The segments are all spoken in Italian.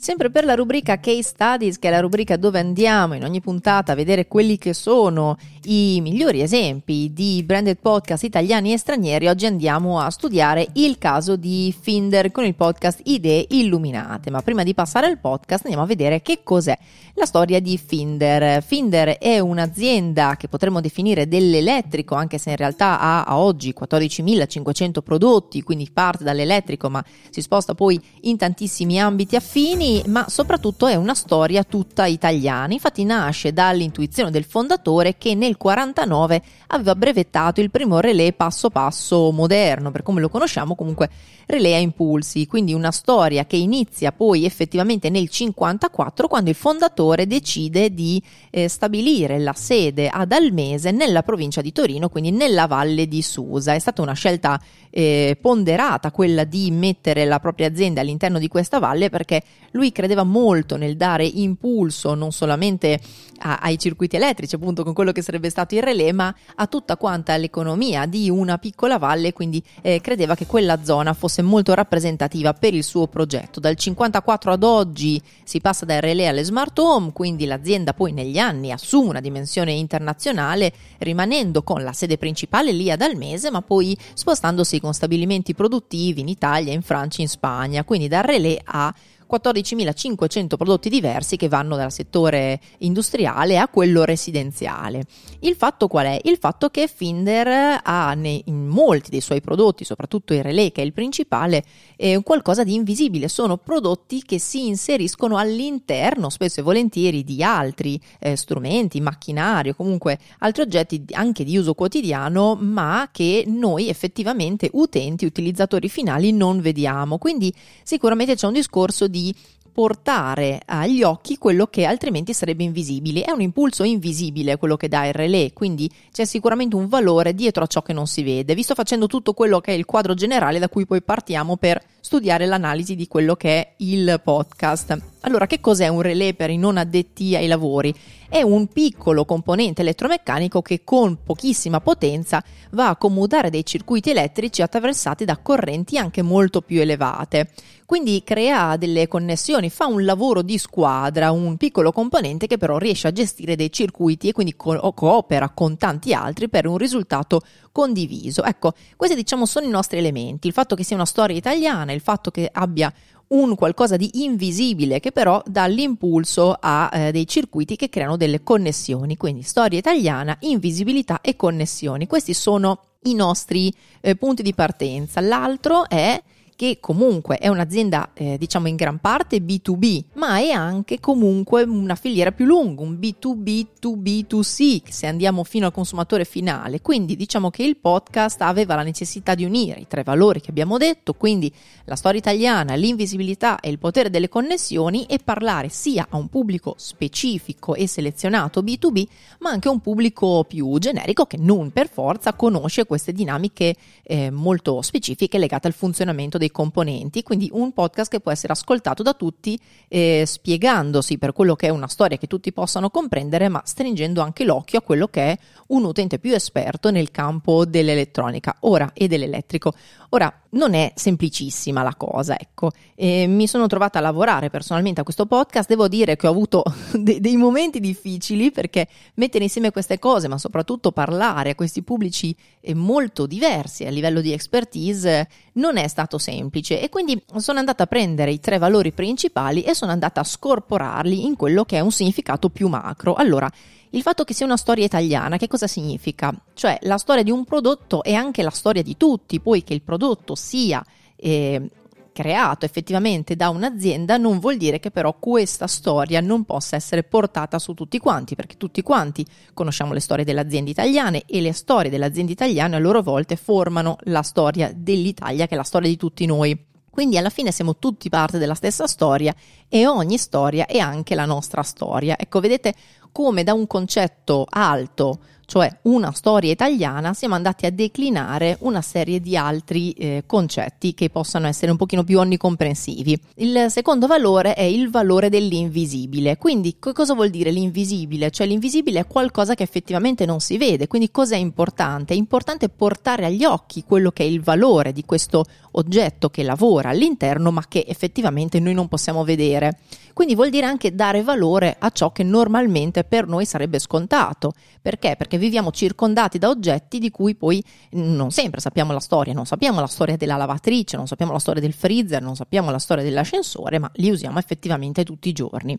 Sempre per la rubrica Case Studies, che è la rubrica dove andiamo in ogni puntata a vedere quelli che sono i migliori esempi di branded podcast italiani e stranieri, oggi andiamo a studiare il caso di Finder con il podcast Idee Illuminate. Ma prima di passare al podcast andiamo a vedere che cos'è la storia di Finder. Finder è un'azienda che potremmo definire dell'elettrico, anche se in realtà ha a oggi 14.500 prodotti, quindi parte dall'elettrico ma si sposta poi in tantissimi ambiti affini ma soprattutto è una storia tutta italiana. Infatti nasce dall'intuizione del fondatore che nel 49 aveva brevettato il primo relè passo passo moderno, per come lo conosciamo comunque relè a impulsi, quindi una storia che inizia poi effettivamente nel 54 quando il fondatore decide di eh, stabilire la sede ad Almese nella provincia di Torino, quindi nella valle di Susa. È stata una scelta eh, ponderata quella di mettere la propria azienda all'interno di questa valle perché lui credeva molto nel dare impulso non solamente a, ai circuiti elettrici, appunto con quello che sarebbe stato il relè, ma a tutta quanta l'economia di una piccola valle, quindi eh, credeva che quella zona fosse molto rappresentativa per il suo progetto. Dal 54 ad oggi si passa dal relè alle smart home, quindi l'azienda poi negli anni assume una dimensione internazionale, rimanendo con la sede principale lì ad Almese, ma poi spostandosi con stabilimenti produttivi in Italia, in Francia, in Spagna, quindi dal relè a 14.500 prodotti diversi che vanno dal settore industriale a quello residenziale. Il fatto qual è? Il fatto che Finder ha in molti dei suoi prodotti, soprattutto il relè che è il principale, eh, qualcosa di invisibile. Sono prodotti che si inseriscono all'interno, spesso e volentieri, di altri eh, strumenti, macchinari o comunque altri oggetti anche di uso quotidiano, ma che noi effettivamente utenti, utilizzatori finali non vediamo. Quindi sicuramente c'è un discorso di di portare agli occhi quello che altrimenti sarebbe invisibile. È un impulso invisibile quello che dà il relè, quindi c'è sicuramente un valore dietro a ciò che non si vede. Vi sto facendo tutto quello che è il quadro generale da cui poi partiamo per studiare l'analisi di quello che è il podcast. Allora, che cos'è un relè per i non addetti ai lavori? È un piccolo componente elettromeccanico che con pochissima potenza va a commutare dei circuiti elettrici attraversati da correnti anche molto più elevate. Quindi crea delle connessioni, fa un lavoro di squadra, un piccolo componente che però riesce a gestire dei circuiti e quindi co- coopera con tanti altri per un risultato condiviso. Ecco, questi diciamo sono i nostri elementi, il fatto che sia una storia italiana, il fatto che abbia un qualcosa di invisibile che però dà l'impulso a eh, dei circuiti che creano delle connessioni. Quindi storia italiana, invisibilità e connessioni. Questi sono i nostri eh, punti di partenza. L'altro è che comunque è un'azienda eh, diciamo in gran parte B2B, ma è anche comunque una filiera più lunga, un B2B to B2C, se andiamo fino al consumatore finale. Quindi diciamo che il podcast aveva la necessità di unire i tre valori che abbiamo detto, quindi la storia italiana, l'invisibilità e il potere delle connessioni e parlare sia a un pubblico specifico e selezionato B2B, ma anche a un pubblico più generico che non per forza conosce queste dinamiche eh, molto specifiche legate al funzionamento dei dei componenti, quindi un podcast che può essere ascoltato da tutti eh, spiegandosi per quello che è una storia che tutti possano comprendere, ma stringendo anche l'occhio a quello che è un utente più esperto nel campo dell'elettronica ora e dell'elettrico. Ora, non è semplicissima la cosa, ecco. E mi sono trovata a lavorare personalmente a questo podcast, devo dire che ho avuto de- dei momenti difficili perché mettere insieme queste cose, ma soprattutto parlare a questi pubblici molto diversi a livello di expertise, non è stato semplice e quindi sono andata a prendere i tre valori principali e sono andata a scorporarli in quello che è un significato più macro. Allora, il fatto che sia una storia italiana, che cosa significa? Cioè la storia di un prodotto è anche la storia di tutti, poi che il prodotto sia eh, creato effettivamente da un'azienda non vuol dire che però questa storia non possa essere portata su tutti quanti, perché tutti quanti conosciamo le storie delle aziende italiane e le storie delle aziende italiane a loro volte formano la storia dell'Italia, che è la storia di tutti noi. Quindi alla fine siamo tutti parte della stessa storia e ogni storia è anche la nostra storia. Ecco, vedete come da un concetto alto cioè una storia italiana, siamo andati a declinare una serie di altri eh, concetti che possano essere un pochino più onnicomprensivi. Il secondo valore è il valore dell'invisibile. Quindi cosa vuol dire l'invisibile? Cioè l'invisibile è qualcosa che effettivamente non si vede. Quindi cos'è importante? È importante portare agli occhi quello che è il valore di questo oggetto che lavora all'interno ma che effettivamente noi non possiamo vedere. Quindi vuol dire anche dare valore a ciò che normalmente per noi sarebbe scontato. Perché? Perché viviamo circondati da oggetti di cui poi non sempre sappiamo la storia, non sappiamo la storia della lavatrice, non sappiamo la storia del freezer, non sappiamo la storia dell'ascensore, ma li usiamo effettivamente tutti i giorni.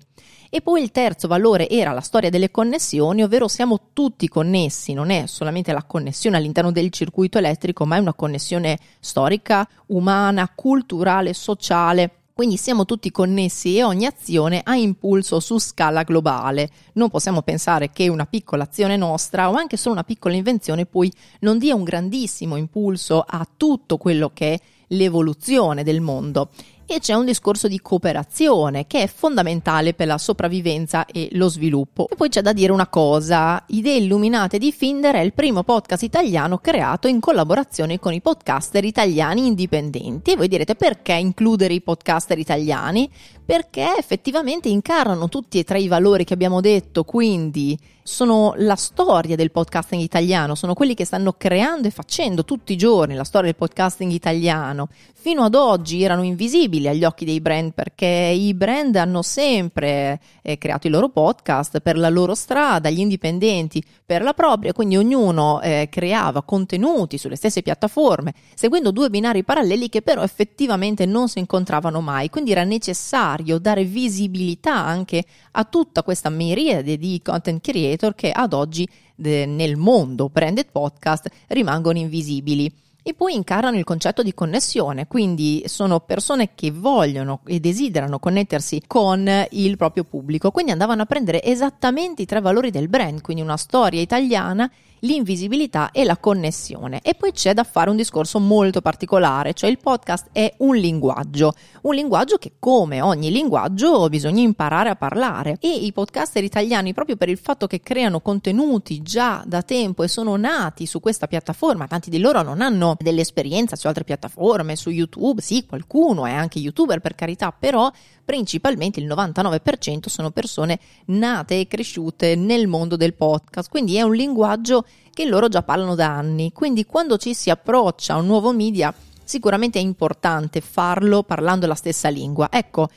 E poi il terzo valore era la storia delle connessioni, ovvero siamo tutti connessi, non è solamente la connessione all'interno del circuito elettrico, ma è una connessione storica, umana, culturale, sociale quindi siamo tutti connessi e ogni azione ha impulso su scala globale. Non possiamo pensare che una piccola azione nostra o anche solo una piccola invenzione poi non dia un grandissimo impulso a tutto quello che è l'evoluzione del mondo e c'è un discorso di cooperazione che è fondamentale per la sopravvivenza e lo sviluppo. E poi c'è da dire una cosa, Idee Illuminate di Finder è il primo podcast italiano creato in collaborazione con i podcaster italiani indipendenti e voi direte perché includere i podcaster italiani? Perché effettivamente incarnano tutti e tre i valori che abbiamo detto, quindi sono la storia del podcasting italiano, sono quelli che stanno creando e facendo tutti i giorni la storia del podcasting italiano. Fino ad oggi erano invisibili agli occhi dei brand perché i brand hanno sempre eh, creato i loro podcast per la loro strada, gli indipendenti per la propria, quindi ognuno eh, creava contenuti sulle stesse piattaforme, seguendo due binari paralleli che però effettivamente non si incontravano mai, quindi era necessario dare visibilità anche a tutta questa miriade di content creator che ad oggi de, nel mondo branded podcast rimangono invisibili. E poi incarnano il concetto di connessione, quindi sono persone che vogliono e desiderano connettersi con il proprio pubblico, quindi andavano a prendere esattamente i tre valori del brand, quindi una storia italiana l'invisibilità e la connessione. E poi c'è da fare un discorso molto particolare, cioè il podcast è un linguaggio, un linguaggio che come ogni linguaggio bisogna imparare a parlare e i podcaster italiani proprio per il fatto che creano contenuti già da tempo e sono nati su questa piattaforma, tanti di loro non hanno dell'esperienza su altre piattaforme, su YouTube, sì, qualcuno è anche youtuber per carità, però principalmente il 99% sono persone nate e cresciute nel mondo del podcast, quindi è un linguaggio che loro già parlano da anni, quindi quando ci si approccia a un nuovo media sicuramente è importante farlo parlando la stessa lingua. Ecco,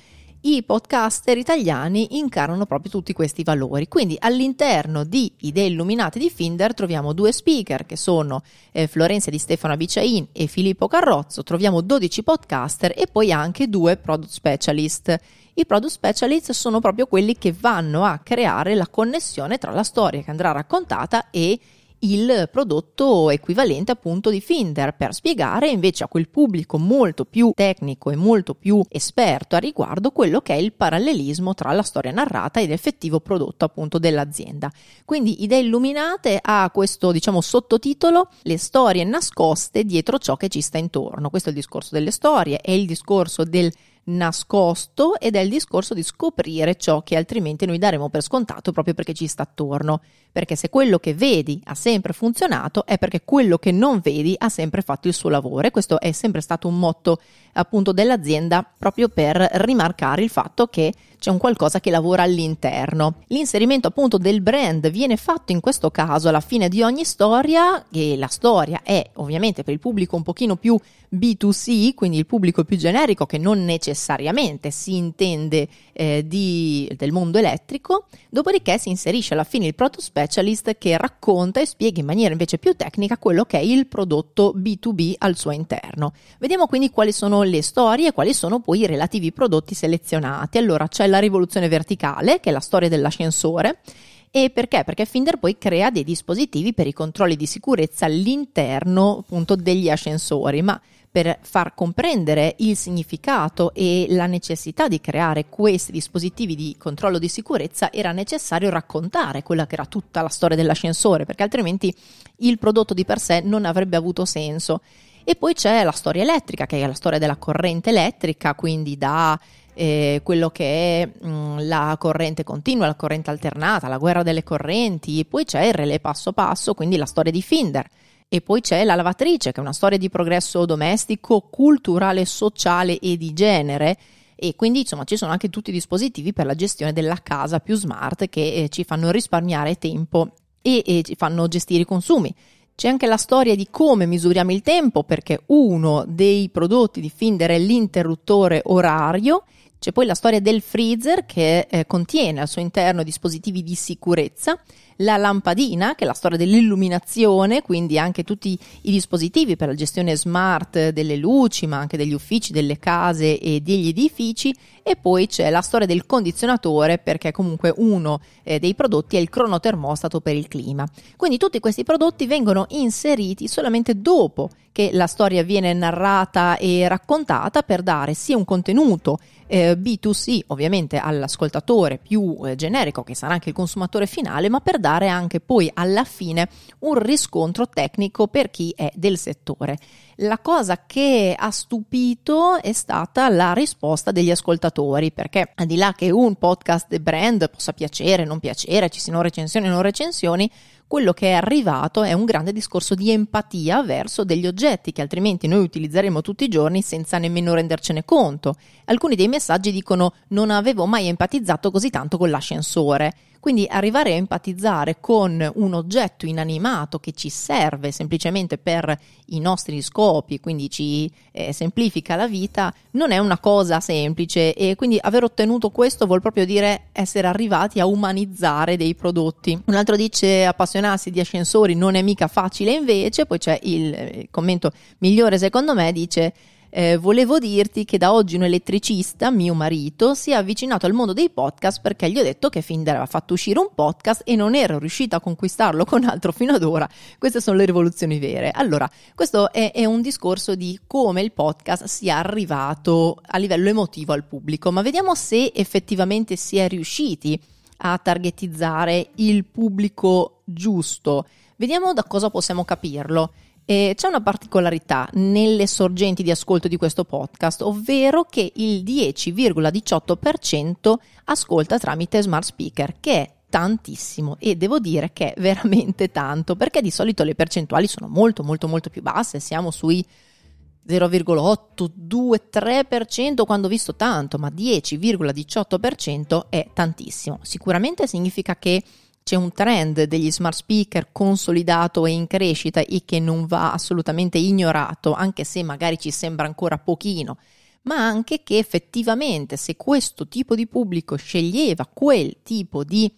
i podcaster italiani incarnano proprio tutti questi valori. Quindi all'interno di Idee Illuminate di Finder troviamo due speaker che sono eh, Florencia di Stefano Abiciain e Filippo Carrozzo, troviamo 12 podcaster e poi anche due product specialist. I product specialist sono proprio quelli che vanno a creare la connessione tra la storia che andrà raccontata e il prodotto equivalente appunto di Finder per spiegare invece a quel pubblico molto più tecnico e molto più esperto a riguardo quello che è il parallelismo tra la storia narrata ed l'effettivo prodotto appunto dell'azienda. Quindi Idee Illuminate ha questo diciamo sottotitolo Le storie nascoste dietro ciò che ci sta intorno. Questo è il discorso delle storie, è il discorso del nascosto ed è il discorso di scoprire ciò che altrimenti noi daremo per scontato proprio perché ci sta attorno. Perché se quello che vedi ha sempre funzionato è perché quello che non vedi ha sempre fatto il suo lavoro e questo è sempre stato un motto appunto dell'azienda proprio per rimarcare il fatto che c'è un qualcosa che lavora all'interno. L'inserimento appunto del brand viene fatto in questo caso alla fine di ogni storia e la storia è ovviamente per il pubblico un pochino più B2C, quindi il pubblico più generico che non necessariamente si intende eh, di, del mondo elettrico, dopodiché si inserisce alla fine il proto specialist che racconta e spiega in maniera invece più tecnica quello che è il prodotto B2B al suo interno. Vediamo quindi quali sono le storie e quali sono poi i relativi prodotti selezionati. Allora c'è la rivoluzione verticale, che è la storia dell'ascensore, e perché? Perché Finder poi crea dei dispositivi per i controlli di sicurezza all'interno appunto degli ascensori, ma per far comprendere il significato e la necessità di creare questi dispositivi di controllo di sicurezza era necessario raccontare quella che era tutta la storia dell'ascensore, perché altrimenti il prodotto di per sé non avrebbe avuto senso E poi c'è la storia elettrica, che è la storia della corrente elettrica, quindi da eh, quello che è mh, mm, la corrente continua, la corrente alternata, la guerra delle correnti, poi c'è il relè passo passo, quindi la storia di Finder. E poi c'è la lavatrice, che è una storia di progresso domestico, culturale, sociale e di genere. E quindi insomma ci sono anche tutti i dispositivi per la gestione della casa più smart che eh, ci fanno risparmiare tempo e, e ci fanno gestire i consumi. C'è anche la storia di come misuriamo il tempo, perché uno dei prodotti di Finder è l'interruttore orario. C'è poi la storia del freezer che eh, contiene al suo interno dispositivi di sicurezza, la lampadina che è la storia dell'illuminazione, quindi anche tutti i dispositivi per la gestione smart delle luci, ma anche degli uffici, delle case e degli edifici e poi c'è la storia del condizionatore perché comunque uno eh, dei prodotti è il cronotermostato per il clima. Quindi tutti questi prodotti vengono inseriti solamente dopo che la storia viene narrata e raccontata per dare sia un contenuto eh, B2C ovviamente all'ascoltatore più eh, generico che sarà anche il consumatore finale, ma per dare anche poi alla fine un riscontro tecnico per chi è del settore. La cosa che ha stupito è stata la risposta degli ascoltatori, perché al di là che un podcast brand possa piacere, non piacere, ci siano recensioni o non recensioni, quello che è arrivato è un grande discorso di empatia verso degli oggetti che altrimenti noi utilizzeremo tutti i giorni senza nemmeno rendercene conto. Alcuni dei messaggi dicono non avevo mai empatizzato così tanto con l'ascensore. Quindi arrivare a empatizzare con un oggetto inanimato che ci serve semplicemente per i nostri scopi, quindi ci eh, semplifica la vita, non è una cosa semplice e quindi aver ottenuto questo vuol proprio dire essere arrivati a umanizzare dei prodotti. Un altro dice appassionarsi di ascensori non è mica facile invece, poi c'è il, il commento migliore secondo me, dice eh, volevo dirti che da oggi un elettricista, mio marito, si è avvicinato al mondo dei podcast perché gli ho detto che Finder aveva fatto uscire un podcast e non ero riuscita a conquistarlo con altro fino ad ora. Queste sono le rivoluzioni vere. Allora, questo è, è un discorso di come il podcast sia arrivato a livello emotivo al pubblico, ma vediamo se effettivamente si è riusciti a targetizzare il pubblico giusto. Vediamo da cosa possiamo capirlo. E c'è una particolarità nelle sorgenti di ascolto di questo podcast, ovvero che il 10,18% ascolta tramite smart speaker, che è tantissimo e devo dire che è veramente tanto, perché di solito le percentuali sono molto molto molto più basse, siamo sui 0,8, 2, 3% quando ho visto tanto, ma 10,18% è tantissimo. Sicuramente significa che c'è un trend degli smart speaker consolidato e in crescita e che non va assolutamente ignorato, anche se magari ci sembra ancora pochino, ma anche che effettivamente se questo tipo di pubblico sceglieva quel tipo di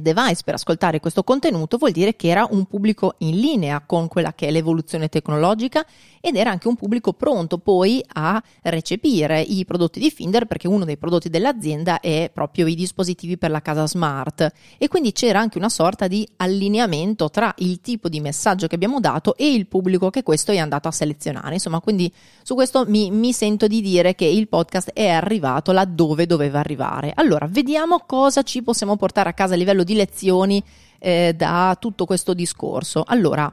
device per ascoltare questo contenuto vuol dire che era un pubblico in linea con quella che è l'evoluzione tecnologica ed era anche un pubblico pronto poi a recepire i prodotti di Finder perché uno dei prodotti dell'azienda è proprio i dispositivi per la casa smart. E quindi c'era anche una sorta di allineamento tra il tipo di messaggio che abbiamo dato e il pubblico che questo è andato a selezionare. Insomma quindi su questo mi, mi sento di dire che il podcast è arrivato laddove doveva arrivare. Allora vediamo cosa ci possiamo portare a casa a livello livello di lezioni eh, da tutto questo discorso. Allora,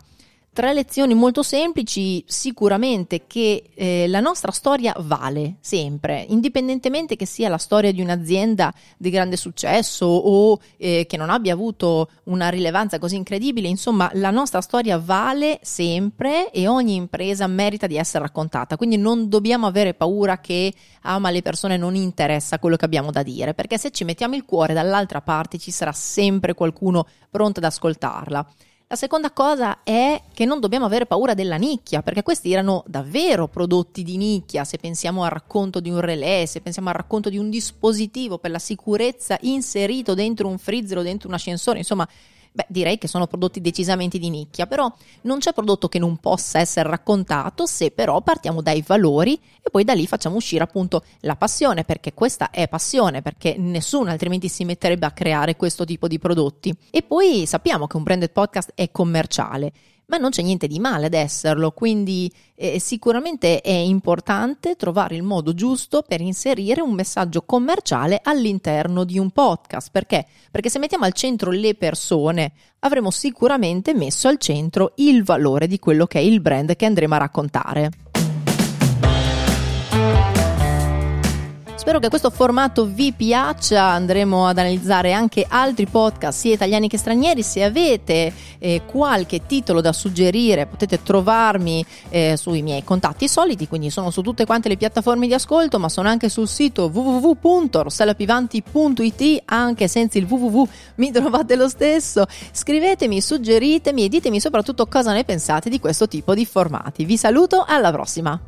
Tre lezioni molto semplici, sicuramente che eh, la nostra storia vale sempre, indipendentemente che sia la storia di un'azienda di grande successo o eh, che non abbia avuto una rilevanza così incredibile, insomma la nostra storia vale sempre e ogni impresa merita di essere raccontata, quindi non dobbiamo avere paura che ah ma le persone non interessa quello che abbiamo da dire, perché se ci mettiamo il cuore dall'altra parte ci sarà sempre qualcuno pronto ad ascoltarla. La seconda cosa è che non dobbiamo avere paura della nicchia, perché questi erano davvero prodotti di nicchia, se pensiamo al racconto di un relè, se pensiamo al racconto di un dispositivo per la sicurezza inserito dentro un freezer o dentro un ascensore, insomma Beh, direi che sono prodotti decisamente di nicchia, però non c'è prodotto che non possa essere raccontato se però partiamo dai valori e poi da lì facciamo uscire appunto la passione, perché questa è passione, perché nessuno altrimenti si metterebbe a creare questo tipo di prodotti. E poi sappiamo che un branded podcast è commerciale, ma non c'è niente di male ad esserlo, quindi eh, sicuramente è importante trovare il modo giusto per inserire un messaggio commerciale all'interno di un podcast. Perché? Perché se mettiamo al centro le persone, avremo sicuramente messo al centro il valore di quello che è il brand che andremo a raccontare. Spero che questo formato vi piaccia, andremo ad analizzare anche altri podcast sia italiani che stranieri, se avete eh, qualche titolo da suggerire potete trovarmi eh, sui miei contatti soliti, quindi sono su tutte quante le piattaforme di ascolto, ma sono anche sul sito www.rossellapivanti.it, anche senza il www mi trovate lo stesso, scrivetemi, suggeritemi e ditemi soprattutto cosa ne pensate di questo tipo di formati. Vi saluto, alla prossima!